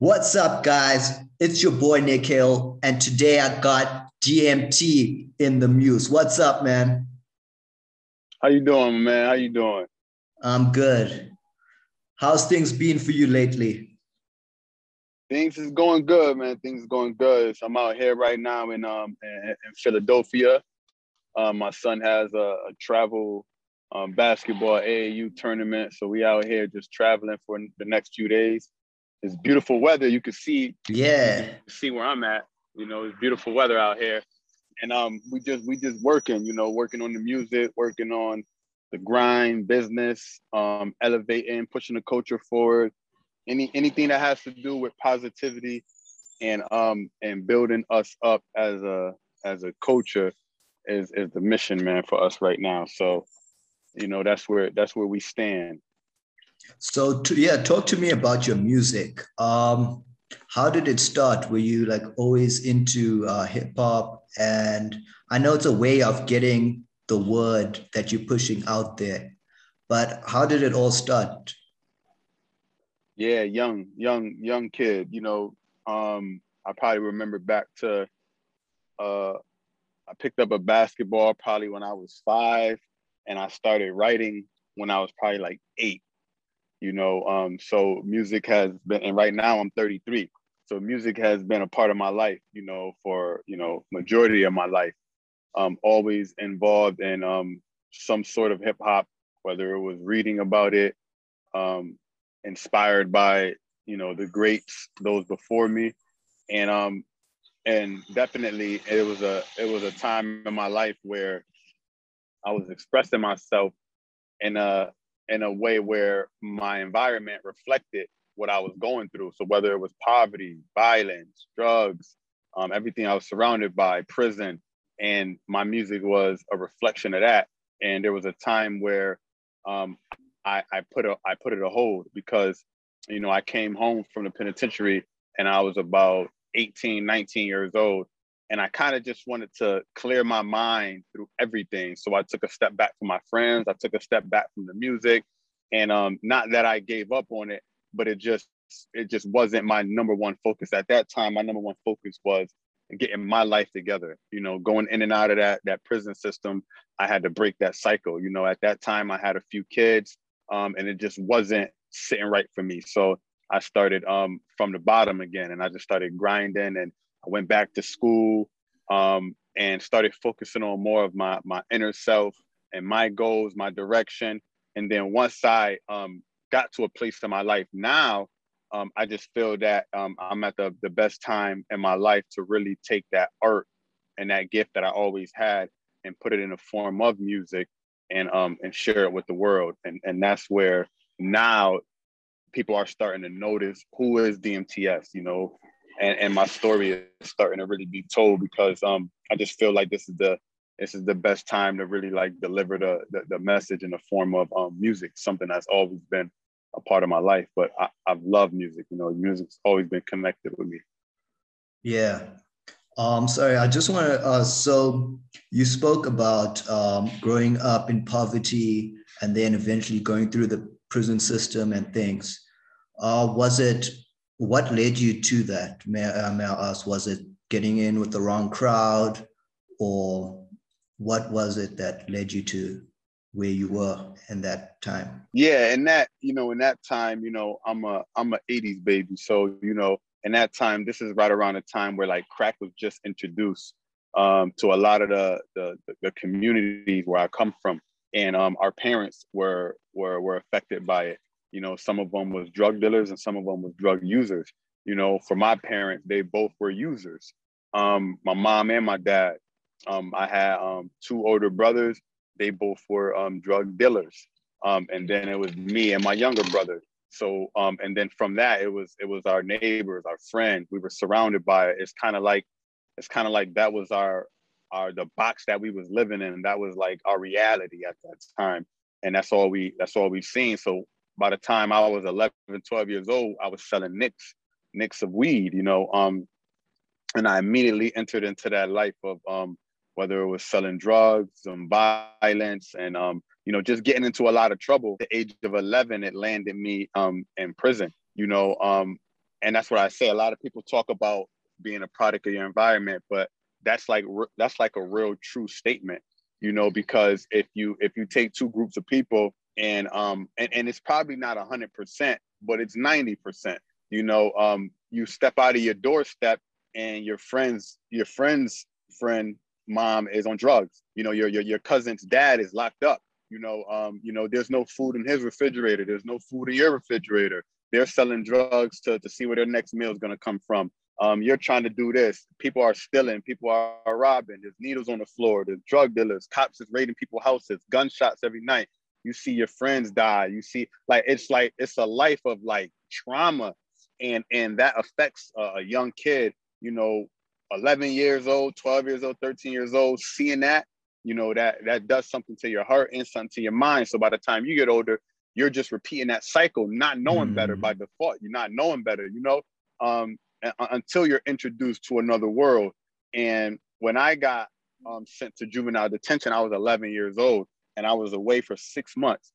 What's up, guys? It's your boy Nikhil, and today I got DMT in the Muse. What's up, man? How you doing, man? How you doing? I'm good. How's things been for you lately? Things is going good, man. Things is going good. So I'm out here right now in um in, in Philadelphia. Um, my son has a, a travel um, basketball AAU tournament, so we out here just traveling for the next few days it's beautiful weather. You can see, yeah, see where I'm at. You know, it's beautiful weather out here, and um, we just we just working. You know, working on the music, working on the grind, business, um, elevating, pushing the culture forward. Any anything that has to do with positivity and um and building us up as a as a culture is is the mission, man, for us right now. So, you know, that's where that's where we stand. So to, yeah, talk to me about your music. Um, how did it start? Were you like always into uh, hip hop? And I know it's a way of getting the word that you're pushing out there, but how did it all start? Yeah, young, young, young kid. You know, um, I probably remember back to uh, I picked up a basketball probably when I was five, and I started writing when I was probably like eight you know um, so music has been and right now i'm 33 so music has been a part of my life you know for you know majority of my life. Um, always involved in um, some sort of hip hop whether it was reading about it um, inspired by you know the greats those before me. And um and definitely it was a it was a time in my life where i was expressing myself in a in a way where my environment reflected what I was going through. So whether it was poverty, violence, drugs, um, everything I was surrounded by, prison, and my music was a reflection of that. And there was a time where um, I, I put a I put it a hold because you know I came home from the penitentiary and I was about 18, 19 years old. And I kind of just wanted to clear my mind through everything. So I took a step back from my friends. I took a step back from the music. And um, not that I gave up on it, but it just it just wasn't my number one focus at that time. My number one focus was getting my life together. You know, going in and out of that that prison system. I had to break that cycle. You know, at that time I had a few kids, um, and it just wasn't sitting right for me. So I started um, from the bottom again, and I just started grinding and I went back to school um, and started focusing on more of my my inner self and my goals, my direction. And then once I um, got to a place in my life now, um, I just feel that um, I'm at the, the best time in my life to really take that art and that gift that I always had and put it in a form of music and um, and share it with the world. And and that's where now people are starting to notice who is DMTS. You know, and, and my story is starting to really be told because um I just feel like this is the this is the best time to really like deliver the the, the message in the form of um, music, something that's always been a part of my life. But I, I've loved music. You know, music's always been connected with me. Yeah. Um, sorry, I just want to. Uh, so you spoke about um, growing up in poverty and then eventually going through the prison system and things. Uh, was it what led you to that? May, uh, may I ask, was it getting in with the wrong crowd or what was it that led you to where you were in that time? Yeah, and that, you know, in that time, you know, I'm a I'm a 80s baby. So, you know, in that time, this is right around the time where like crack was just introduced um, to a lot of the, the the communities where I come from. And um, our parents were were were affected by it. You know, some of them was drug dealers and some of them was drug users. You know, for my parents, they both were users. Um, my mom and my dad. Um, I had um, two older brothers. They both were um, drug dealers. Um, and then it was me and my younger brother. So, um, and then from that, it was it was our neighbors, our friends. We were surrounded by it. It's kind of like, it's kind of like that was our our the box that we was living in. That was like our reality at that time, and that's all we that's all we've seen. So by the time I was 11, 12 years old, I was selling nicks, nicks of weed, you know. Um, and I immediately entered into that life of um, whether it was selling drugs and violence and um, you know, just getting into a lot of trouble. At the age of 11, it landed me um, in prison. You know, um, and that's what I say. A lot of people talk about being a product of your environment, but that's like that's like a real true statement, you know, because if you if you take two groups of people and um and, and it's probably not a hundred percent, but it's 90 percent, you know, um you step out of your doorstep and your friends, your friend's friend mom is on drugs. You know, your your your cousin's dad is locked up. You know, um, you know, there's no food in his refrigerator. There's no food in your refrigerator. They're selling drugs to, to see where their next meal is gonna come from. Um, you're trying to do this. People are stealing. People are robbing. There's needles on the floor. There's drug dealers. Cops is raiding people's houses. Gunshots every night. You see your friends die. You see, like it's like it's a life of like trauma, and and that affects a, a young kid. You know, 11 years old, 12 years old, 13 years old, seeing that, you know, that that does something to your heart and something to your mind. So by the time you get older, you're just repeating that cycle, not knowing mm. better by default. You're not knowing better, you know, um, until you're introduced to another world. And when I got um, sent to juvenile detention, I was 11 years old and I was away for six months.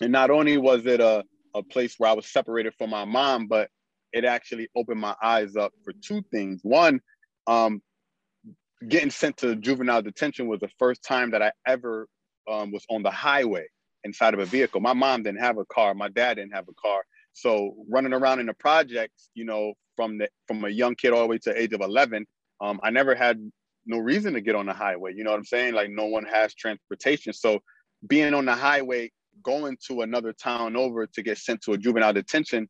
And not only was it a, a place where I was separated from my mom, but it actually opened my eyes up for two things. One, um, getting sent to juvenile detention was the first time that I ever um, was on the highway inside of a vehicle. My mom didn't have a car. My dad didn't have a car. So running around in the projects, you know, from the from a young kid all the way to the age of 11, um, I never had no reason to get on the highway. You know what I'm saying? Like no one has transportation. So being on the highway, going to another town over to get sent to a juvenile detention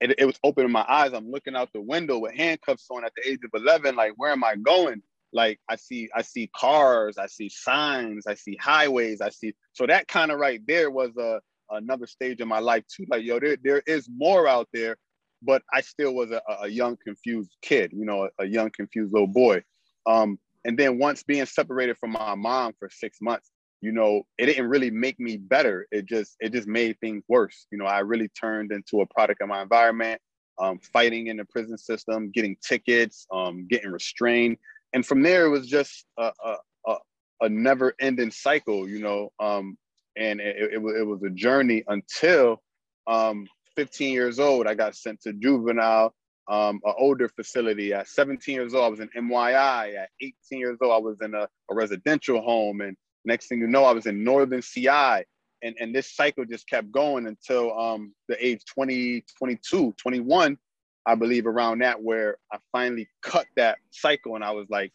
it, it was opening my eyes. I'm looking out the window with handcuffs on at the age of 11. Like, where am I going? Like, I see, I see cars, I see signs, I see highways, I see. So that kind of right there was a another stage in my life too. Like, yo, there, there is more out there, but I still was a, a young, confused kid. You know, a, a young, confused little boy. Um, and then once being separated from my mom for six months, you know, it didn't really make me better. It just it just made things worse. You know, I really turned into a product of my environment, um, fighting in the prison system, getting tickets, um, getting restrained, and from there it was just a a, a, a never-ending cycle. You know, um, and it, it, it, was a journey until um, 15 years old. I got sent to juvenile. Um, an older facility at 17 years old. I was in MYI. At 18 years old, I was in a, a residential home, and Next thing you know, I was in Northern CI. And, and this cycle just kept going until um, the age 20, 22, 21, I believe around that, where I finally cut that cycle. And I was like,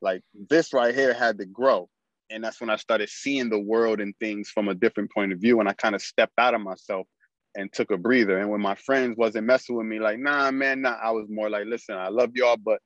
like this right here had to grow. And that's when I started seeing the world and things from a different point of view. And I kind of stepped out of myself and took a breather. And when my friends wasn't messing with me, like, nah, man, nah, I was more like, listen, I love y'all, but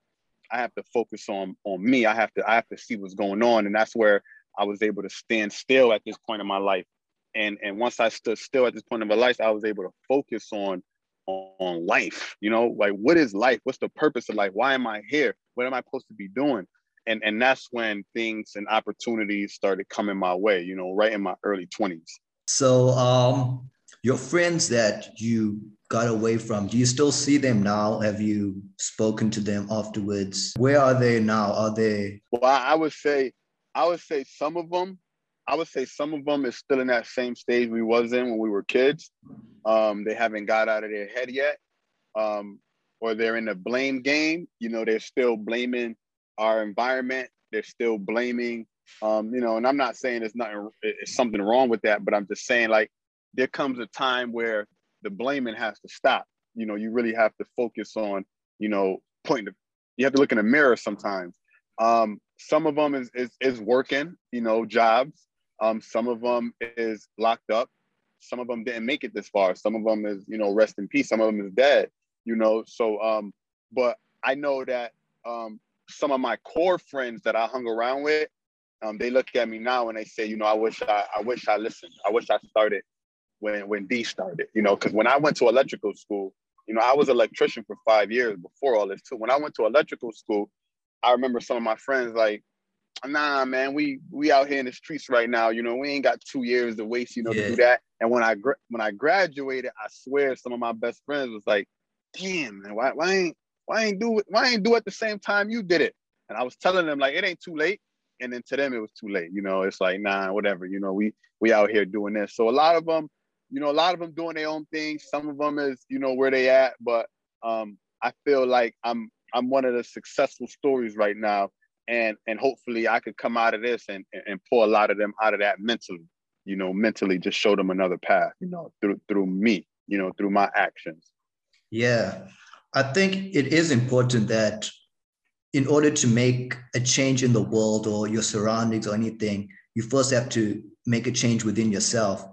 I have to focus on on me. I have to I have to see what's going on. And that's where I was able to stand still at this point in my life. And and once I stood still at this point in my life, I was able to focus on on life. You know, like what is life? What's the purpose of life? Why am I here? What am I supposed to be doing? And and that's when things and opportunities started coming my way. You know, right in my early twenties. So, um, your friends that you got away from, do you still see them now? Have you spoken to them afterwards? Where are they now? Are they? Well, I would say I would say some of them, I would say some of them is still in that same stage we was in when we were kids. Um, they haven't got out of their head yet, um, or they're in the blame game. You know, they're still blaming our environment. They're still blaming, um, you know. And I'm not saying there's nothing, it's something wrong with that, but I'm just saying like there comes a time where the blaming has to stop. You know, you really have to focus on, you know, pointing. You have to look in the mirror sometimes um, some of them is, is, is working, you know, jobs. Um, some of them is locked up. Some of them didn't make it this far. Some of them is, you know, rest in peace. Some of them is dead, you know. So, um, but I know that um, some of my core friends that I hung around with, um, they look at me now and they say, you know, I wish I, I wish I listened. I wish I started when when D started, you know, because when I went to electrical school, you know, I was electrician for five years before all this too. When I went to electrical school, I remember some of my friends like, nah, man, we we out here in the streets right now. You know, we ain't got two years to waste, you know, yeah. to do that. And when I when I graduated, I swear some of my best friends was like, damn, man, why why ain't why ain't do it why ain't do it the same time you did it? And I was telling them like it ain't too late. And then to them it was too late. You know, it's like nah, whatever. You know, we we out here doing this. So a lot of them, you know, a lot of them doing their own thing. Some of them is you know where they at, but um, I feel like I'm I'm one of the successful stories right now, and and hopefully I could come out of this and and pull a lot of them out of that mentally, you know, mentally just show them another path, you know, through through me, you know, through my actions. Yeah, I think it is important that in order to make a change in the world or your surroundings or anything, you first have to make a change within yourself.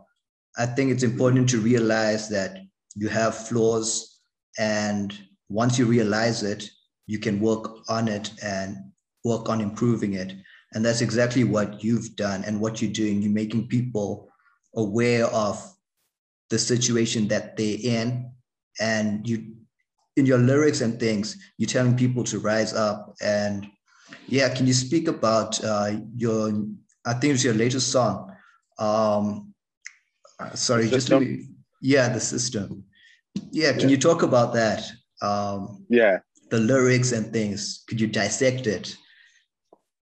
I think it's important to realize that you have flaws, and once you realize it, you can work on it and work on improving it. And that's exactly what you've done and what you're doing. You're making people aware of the situation that they're in, and you in your lyrics and things, you're telling people to rise up. And yeah, can you speak about uh, your, I think it's your latest song. Um, uh, sorry, just me, yeah, the system. Yeah, can yeah. you talk about that? Um, yeah. The lyrics and things. Could you dissect it?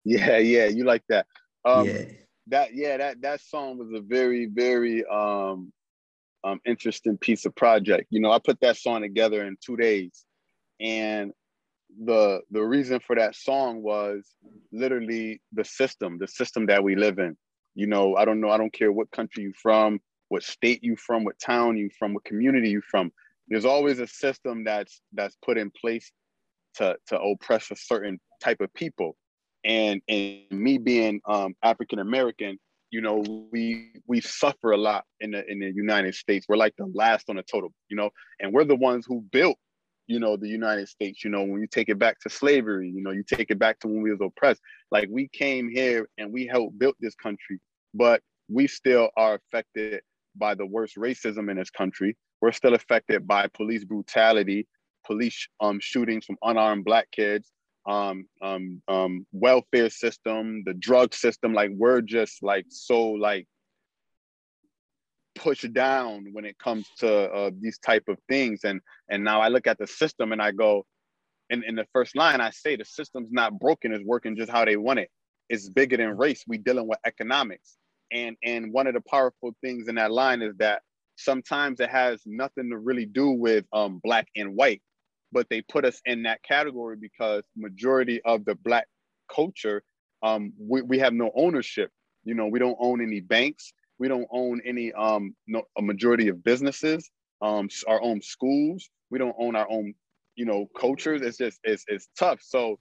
Yeah, yeah, you like that. Um, yeah. That yeah, that that song was a very very um um, interesting piece of project. You know, I put that song together in two days, and the the reason for that song was literally the system, the system that we live in. You know, I don't know, I don't care what country you from, what state you from, what town you from, what community you from. There's always a system that's that's put in place to to oppress a certain type of people. And and me being um, African American, you know we we suffer a lot in the in the united states we're like the last on the total you know and we're the ones who built you know the united states you know when you take it back to slavery you know you take it back to when we was oppressed like we came here and we helped build this country but we still are affected by the worst racism in this country we're still affected by police brutality police um shootings from unarmed black kids um, um, um, welfare system, the drug system. Like we're just like so like pushed down when it comes to uh, these type of things. And and now I look at the system and I go, in, in the first line, I say the system's not broken, it's working just how they want it. It's bigger than race. We dealing with economics. And and one of the powerful things in that line is that sometimes it has nothing to really do with um, black and white but they put us in that category because majority of the black culture um, we, we have no ownership. You know we don't own any banks. We don't own any um no, a majority of businesses um our own schools. We don't own our own you know cultures. It's just it's, it's tough. So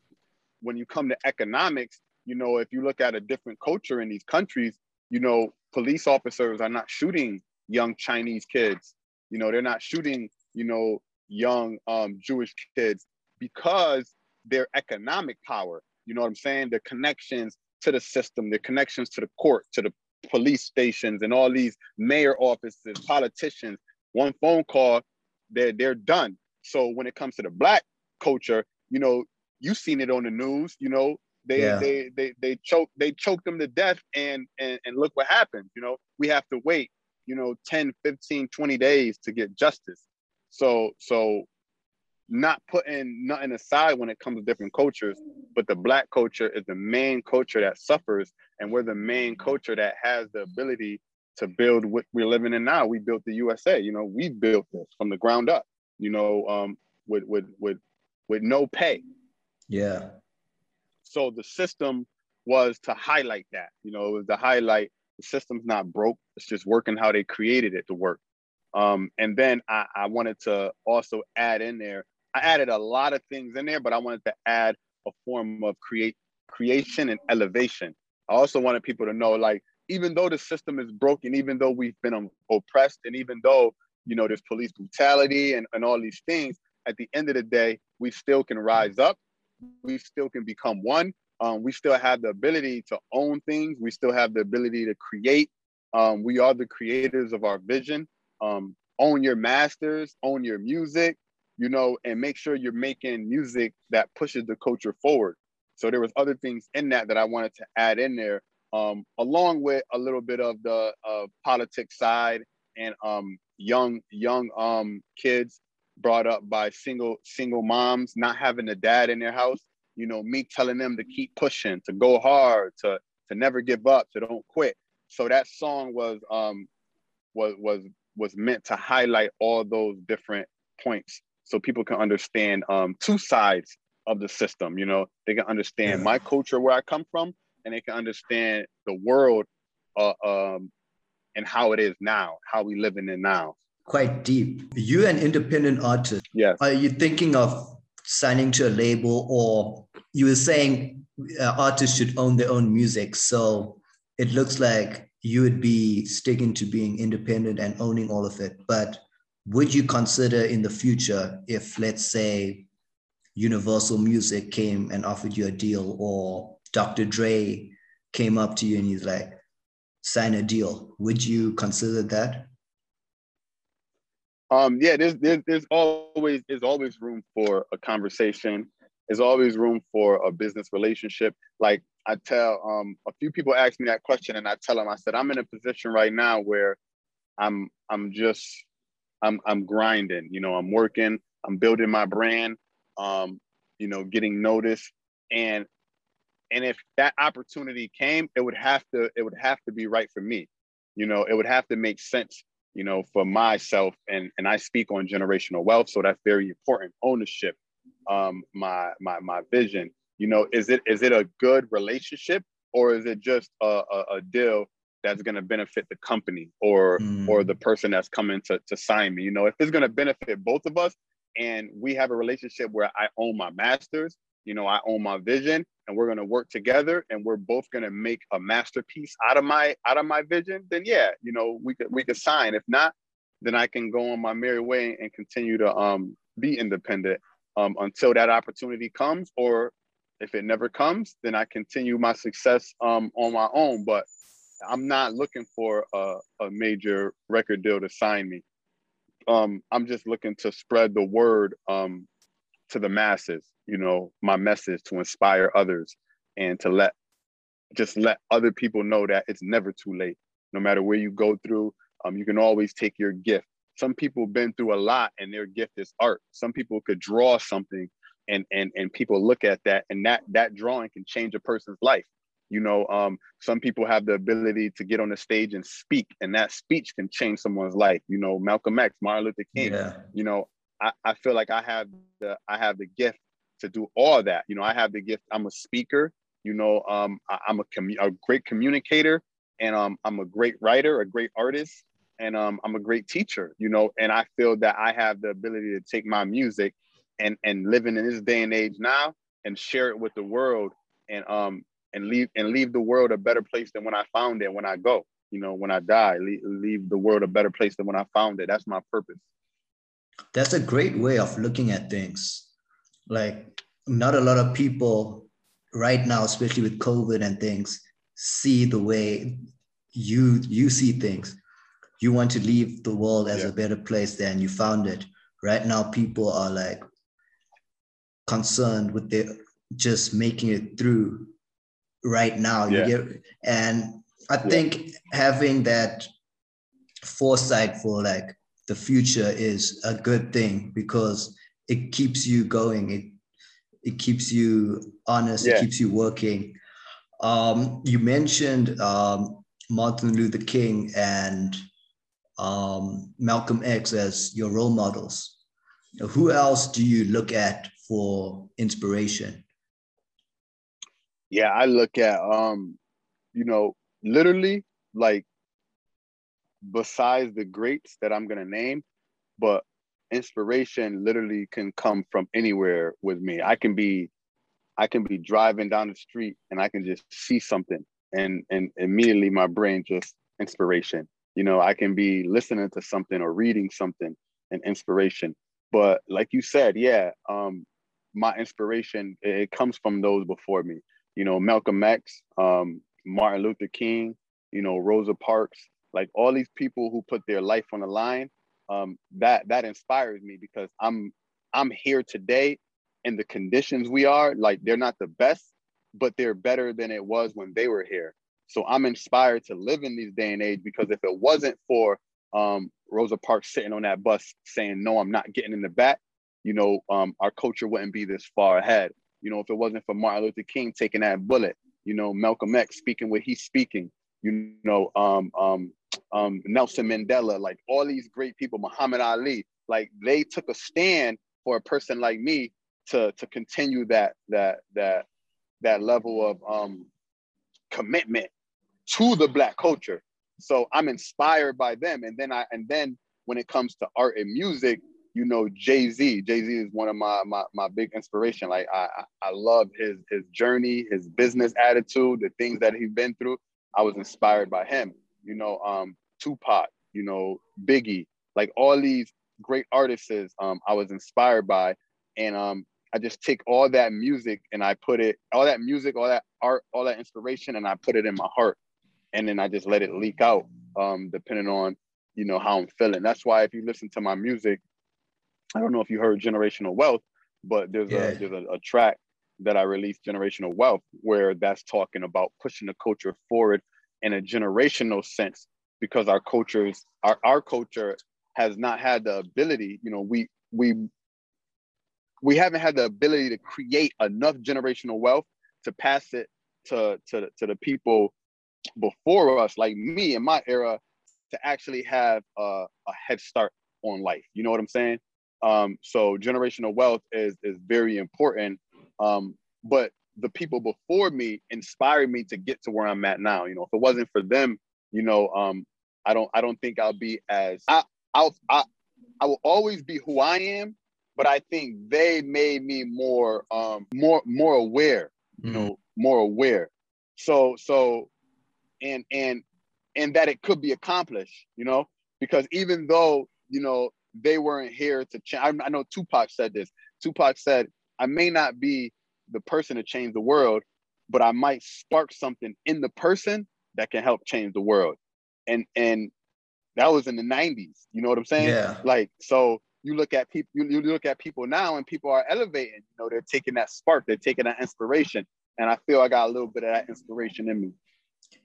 when you come to economics you know if you look at a different culture in these countries you know police officers are not shooting young chinese kids you know they're not shooting you know young um, Jewish kids because their economic power. You know what I'm saying? Their connections to the system, their connections to the court, to the police stations, and all these mayor offices, politicians. One phone call, they're they're done. So when it comes to the black culture, you know, you've seen it on the news. You know, they yeah. they they they choke they choked them to death, and and and look what happened. You know, we have to wait. You know, 10, 15, 20 days to get justice. So so not putting nothing aside when it comes to different cultures, but the black culture is the main culture that suffers, and we're the main culture that has the ability to build what we're living in now. We built the USA, you know, we built this from the ground up, you know, um, with with with with no pay. Yeah. So the system was to highlight that, you know, it was to highlight the system's not broke. It's just working how they created it to work. Um, and then I, I wanted to also add in there, I added a lot of things in there, but I wanted to add a form of create creation and elevation. I also wanted people to know, like, even though the system is broken, even though we've been oppressed, and even though you know there's police brutality and, and all these things, at the end of the day, we still can rise up. We still can become one. Um, we still have the ability to own things. We still have the ability to create. Um, we are the creators of our vision um, own your masters, own your music, you know, and make sure you're making music that pushes the culture forward. So there was other things in that that I wanted to add in there, um, along with a little bit of the uh, politics side and um, young young um, kids brought up by single single moms not having a dad in their house. You know, me telling them to keep pushing, to go hard, to to never give up, to don't quit. So that song was um was was was meant to highlight all those different points so people can understand um, two sides of the system. You know, they can understand yeah. my culture where I come from, and they can understand the world uh, um, and how it is now, how we live in it now. Quite deep. You an independent artist. Yes. Are you thinking of signing to a label, or you were saying uh, artists should own their own music? So it looks like you would be sticking to being independent and owning all of it. But would you consider in the future if, let's say, Universal Music came and offered you a deal, or Dr. Dre came up to you and he's like, sign a deal. Would you consider that? Um, yeah, there's, there's there's always there's always room for a conversation. There's always room for a business relationship. Like I tell um, a few people ask me that question, and I tell them I said I'm in a position right now where I'm I'm just I'm I'm grinding. You know, I'm working. I'm building my brand. Um, you know, getting noticed, and and if that opportunity came it would have to it would have to be right for me you know it would have to make sense you know for myself and and i speak on generational wealth so that's very important. Ownership um my my my vision. You know is it is it a good relationship or is it just a, a, a deal that's going to benefit the company or mm. or the person that's coming to, to sign me? You know if it's going to benefit both of us and we have a relationship where i own my masters you know i own my vision and we're going to work together and we're both going to make a masterpiece out of my out of my vision then yeah you know we could we could sign. If not then i can go on my merry way and continue to um be independent um until that opportunity comes or if it never comes then i continue my success um on my own. But i'm not looking for a, a major record deal to sign me. Um i'm just looking to spread the word um to the masses you know my message to inspire others and to let just let other people know that it's never too late. No matter where you go through um, you can always take your gift. Some people been through a lot and their gift is art. Some people could draw something and and and people look at that and that that drawing can change a person's life. You know um, some people have the ability to get on the stage and speak and that speech can change someone's life. You know malcolm x martin luther king yeah. you know I, I feel like i have the i have the gift to do all that. You know, I have the gift. I'm a speaker. You know, um, I, am a, commu- a great communicator, and um, I'm a great writer, a great artist, and um, I'm a great teacher. You know, and I feel that I have the ability to take my music and and living in this day and age now and share it with the world and um and leave and leave the world a better place than when I found it when I go. You know, when I die, leave, leave the world a better place than when I found it. That's my purpose. That's a great way of looking at things like not a lot of people right now, especially with COVID and things, see the way you you see things. You want to leave the world as yeah. a better place than you found it. Right now, people are like concerned with their just making it through right now. Yeah. Get and I yeah. think having that foresight for like the future is a good thing because it keeps you going. It it keeps you honest. Yeah. It keeps you working. Um, you mentioned um, Martin Luther King and um, Malcolm X as your role models. Who else do you look at for inspiration? Yeah, I look at um, you know, literally like besides the greats that I'm gonna name, but inspiration literally can come from anywhere with me. I can be I can be driving down the street and I can just see something and and immediately my brain just inspiration. You know, I can be listening to something or reading something and inspiration. But like you said, yeah, um my inspiration it comes from those before me. You know, Malcolm X, um, Martin Luther King, you know, Rosa Parks, like all these people who put their life on the line um, that that inspires me because I'm I'm here today and the conditions we are like they're not the best, but they're better than it was when they were here. So I'm inspired to live in these day and age because if it wasn't for um, Rosa Parks sitting on that bus saying no, I'm not getting in the back, you know, um, our culture wouldn't be this far ahead. You know, if it wasn't for Martin Luther King taking that bullet, you know, Malcolm X speaking what he's speaking, you know, um, um, um, Nelson Mandela, like all these great people, Muhammad Ali, like they took a stand for a person like me to to continue that that that that level of um commitment to the black culture. So I'm inspired by them. And then I and then when it comes to art and music, you know, Jay-Z. Jay-Z is one of my my, my big inspiration. Like I I love his his journey, his business attitude, the things that he's been through. I was inspired by him. You know, um, Tupac, you know, Biggie, like all these great artists um, I was inspired by. And um, I just take all that music and I put it, all that music, all that art, all that inspiration, and I put it in my heart. And then I just let it leak out, um, depending on, you know, how I'm feeling. That's why if you listen to my music, I don't know if you heard Generational Wealth, but there's yeah. a there's a, a track that I released, Generational Wealth, where that's talking about pushing the culture forward in a generational sense, because our cultures, our, our culture has not had the ability, you know, we we we haven't had the ability to create enough generational wealth to pass it to to, to the people before us, like me in my era, to actually have a, a head start on life. You know what I'm saying? Um, so generational wealth is is very important. Um, but the people before me inspired me to get to where I'm at now. You know, if it wasn't for them, you know, um, I don't I don't think I'll be as I I'll I, I will always be who I am, but I think they made me more um more more aware, you mm-hmm. know, more aware. So so and and and that it could be accomplished, you know, because even though, you know, they weren't here to change. I, I know Tupac said this. Tupac said, I may not be the person to change the world, but I might spark something in the person that can help change the world. And and that was in the 90s. You know what I'm saying? Yeah. Like so you look at people you, you look at people now and people are elevating, you know, they're taking that spark, they're taking that inspiration. And I feel I got a little bit of that inspiration in me.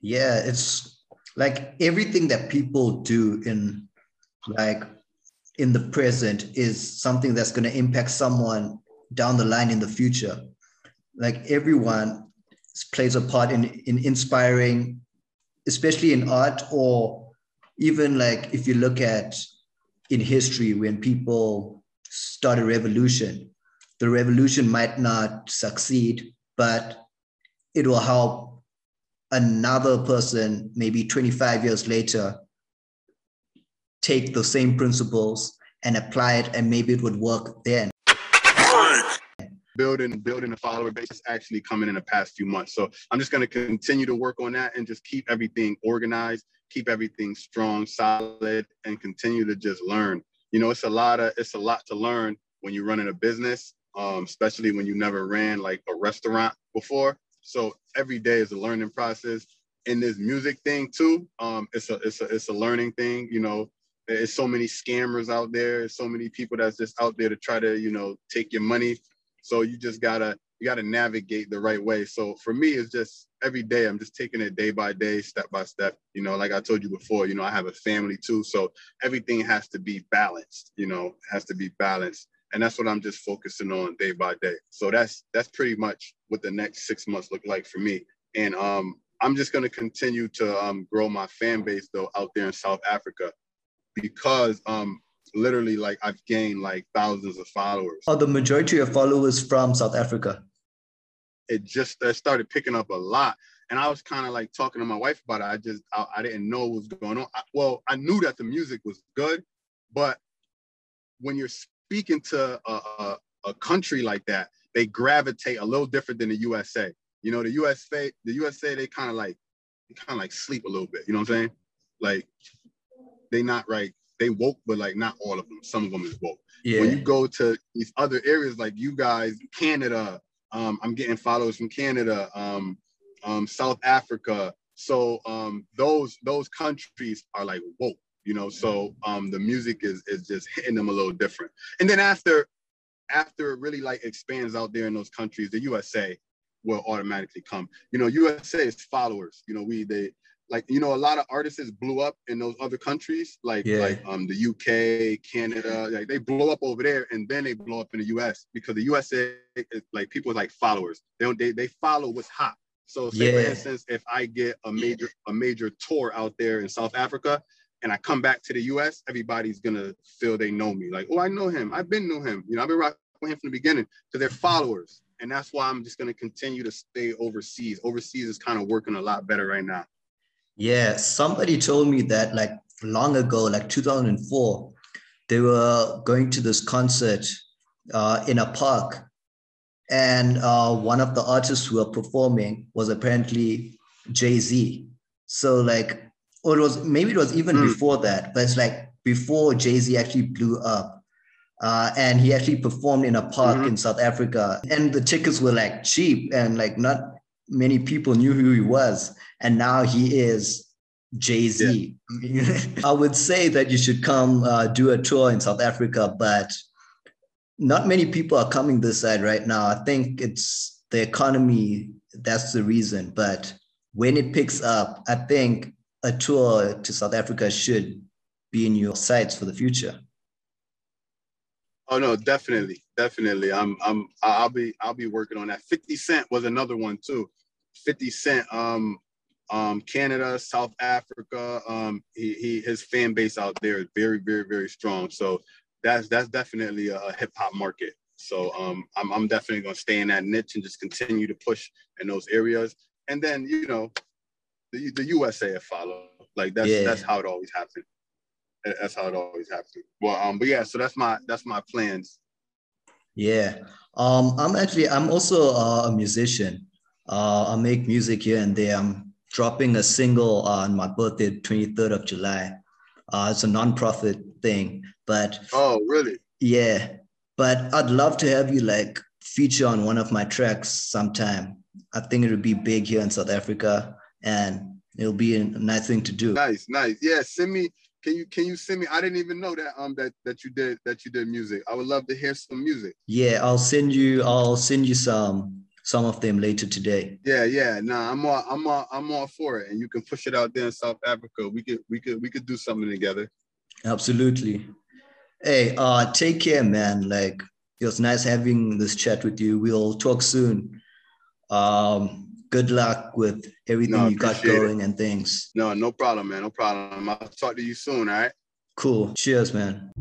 Yeah, it's like everything that people do in like in the present is something that's going to impact someone down the line in the future. Like everyone plays a part in, in inspiring, especially in art, or even like if you look at in history when people start a revolution, the revolution might not succeed, but it will help another person maybe 25 years later take the same principles and apply it and maybe it would work then building building a follower base is actually coming in the past few months so i'm just going to continue to work on that and just keep everything organized keep everything strong solid and continue to just learn you know it's a lot of it's a lot to learn when you're running a business um, especially when you never ran like a restaurant before so every day is a learning process in this music thing too um, it's a it's a it's a learning thing you know there's so many scammers out there. There's so many people that's just out there to try to, you know, take your money. So you just gotta you gotta navigate the right way. So for me, it's just every day I'm just taking it day by day, step by step. You know, like I told you before, you know, I have a family too. So everything has to be balanced, you know, has to be balanced. And that's what I'm just focusing on day by day. So that's that's pretty much what the next six months look like for me. And um I'm just gonna continue to um, grow my fan base though out there in South Africa because um literally like I've gained like thousands of followers. Oh, the majority of followers from South Africa. It just uh, started picking up a lot. And I was kind of like talking to my wife about it. I just, I, I didn't know what was going on. I, well, I knew that the music was good, but when you're speaking to a, a, a country like that, they gravitate a little different than the USA. You know, the USA, the USA, they kind of like, kind of like sleep a little bit. You know what I'm saying? Like they not right. They woke, but like not all of them. Some of them is woke. Yeah. When you go to these other areas, like you guys, Canada, um, I'm getting followers from Canada, um, um, South Africa. So um, those those countries are like woke, you know. So um, the music is is just hitting them a little different. And then after after it really like expands out there in those countries, the USA will automatically come. You know, USA is followers. You know, we they like you know a lot of artists blew up in those other countries like yeah. like um the UK, Canada, like they blow up over there and then they blow up in the US because the USA is like people like followers. They don't they, they follow what's hot. So say yeah. for instance, if I get a major a major tour out there in South Africa and I come back to the US, everybody's gonna feel they know me. Like, oh, I know him. I've been know him. You know, I've been rocking with him from the beginning because they're followers. And that's why I'm just gonna continue to stay overseas. Overseas is kind of working a lot better right now. Yeah, somebody told me that like long ago, like 2004, they were going to this concert uh, in a park, and uh, one of the artists who were performing was apparently Jay Z. So like, or it was maybe it was even mm. before that, but it's like before Jay Z actually blew up. Uh, and he actually performed in a park mm-hmm. in South Africa, and the tickets were like cheap, and like not many people knew who he was. And now he is Jay Z. Yeah. I would say that you should come uh, do a tour in South Africa, but not many people are coming this side right now. I think it's the economy that's the reason. But when it picks up, I think a tour to South Africa should be in your sights for the future. Oh no, definitely, definitely. I'm, I'm, I'll be, I'll be working on that. Fifty Cent was another one too. Fifty Cent, um, um, Canada, South Africa. Um, he, he, his fan base out there is very, very, very strong. So that's that's definitely a, a hip hop market. So um, I'm, I'm definitely gonna stay in that niche and just continue to push in those areas. And then you know, the, the USA follow. Like that's yeah. that's how it always happens. That's how it always happens. Well, um, but yeah, so that's my that's my plans. Yeah. Um, I'm actually I'm also uh, a musician. Uh, I make music here and there. I'm dropping a single on my birthday, 23rd of July. Uh, it's a non-profit thing, but oh, really? Yeah, but I'd love to have you like feature on one of my tracks sometime. I think it would be big here in South Africa, and it'll be a nice thing to do. Nice, nice. Yeah, send me. Can you can you send me? I didn't even know that um that that you did that you did music. I would love to hear some music. Yeah, I'll send you. I'll send you some some of them later today. Yeah, yeah. Nah, I'm all I'm all I'm all for it. And you can push it out there in South Africa. We could we could we could do something together. Absolutely. Hey, uh take care, man. Like it was nice having this chat with you. We'll talk soon. Um good luck with everything no, you got going it. and things. No, no problem, man. No problem. I'll talk to you soon, all right? Cool. Cheers, man.